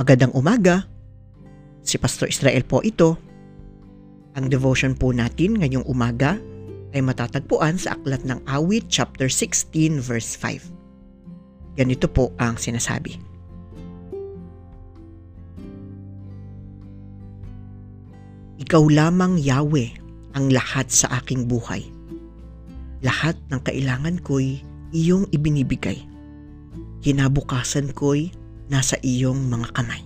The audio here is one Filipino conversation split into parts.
Magandang umaga. Si Pastor Israel po ito. Ang devotion po natin ngayong umaga ay matatagpuan sa Aklat ng Awit chapter 16 verse 5. Ganito po ang sinasabi. Ikaw lamang Yahweh ang lahat sa aking buhay. Lahat ng kailangan ko'y iyong ibinibigay. Kinabukasan ko'y nasa iyong mga kamay.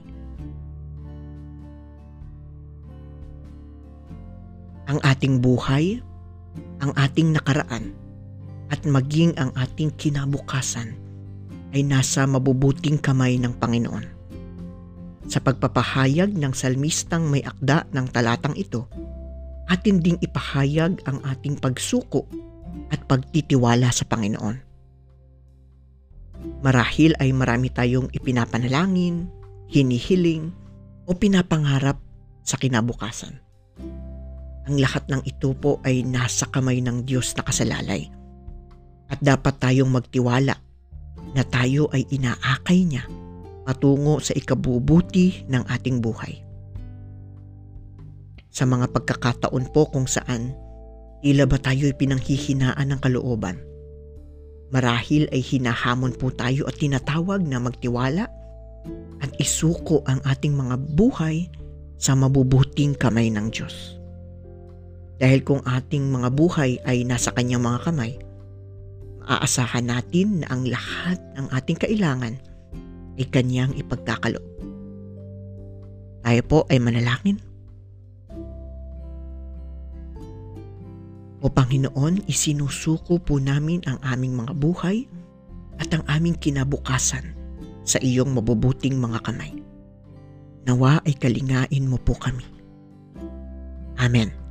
Ang ating buhay, ang ating nakaraan, at maging ang ating kinabukasan ay nasa mabubuting kamay ng Panginoon. Sa pagpapahayag ng salmistang may akda ng talatang ito, atin ding ipahayag ang ating pagsuko at pagtitiwala sa Panginoon. Marahil ay marami tayong ipinapanalangin, hinihiling, o pinapangarap sa kinabukasan. Ang lahat ng ito po ay nasa kamay ng Diyos na kasalalay. At dapat tayong magtiwala na tayo ay inaakay niya patungo sa ikabubuti ng ating buhay. Sa mga pagkakataon po kung saan tila ba tayo'y pinanghihinaan ng kalooban. Marahil ay hinahamon po tayo at tinatawag na magtiwala at isuko ang ating mga buhay sa mabubuting kamay ng Diyos. Dahil kung ating mga buhay ay nasa kanyang mga kamay, maaasahan natin na ang lahat ng ating kailangan ay kanyang ipagkakaloob. Tayo po ay manalangin. O Panginoon, isinusuko po namin ang aming mga buhay at ang aming kinabukasan sa iyong mabubuting mga kamay. Nawa ay kalingain mo po kami. Amen.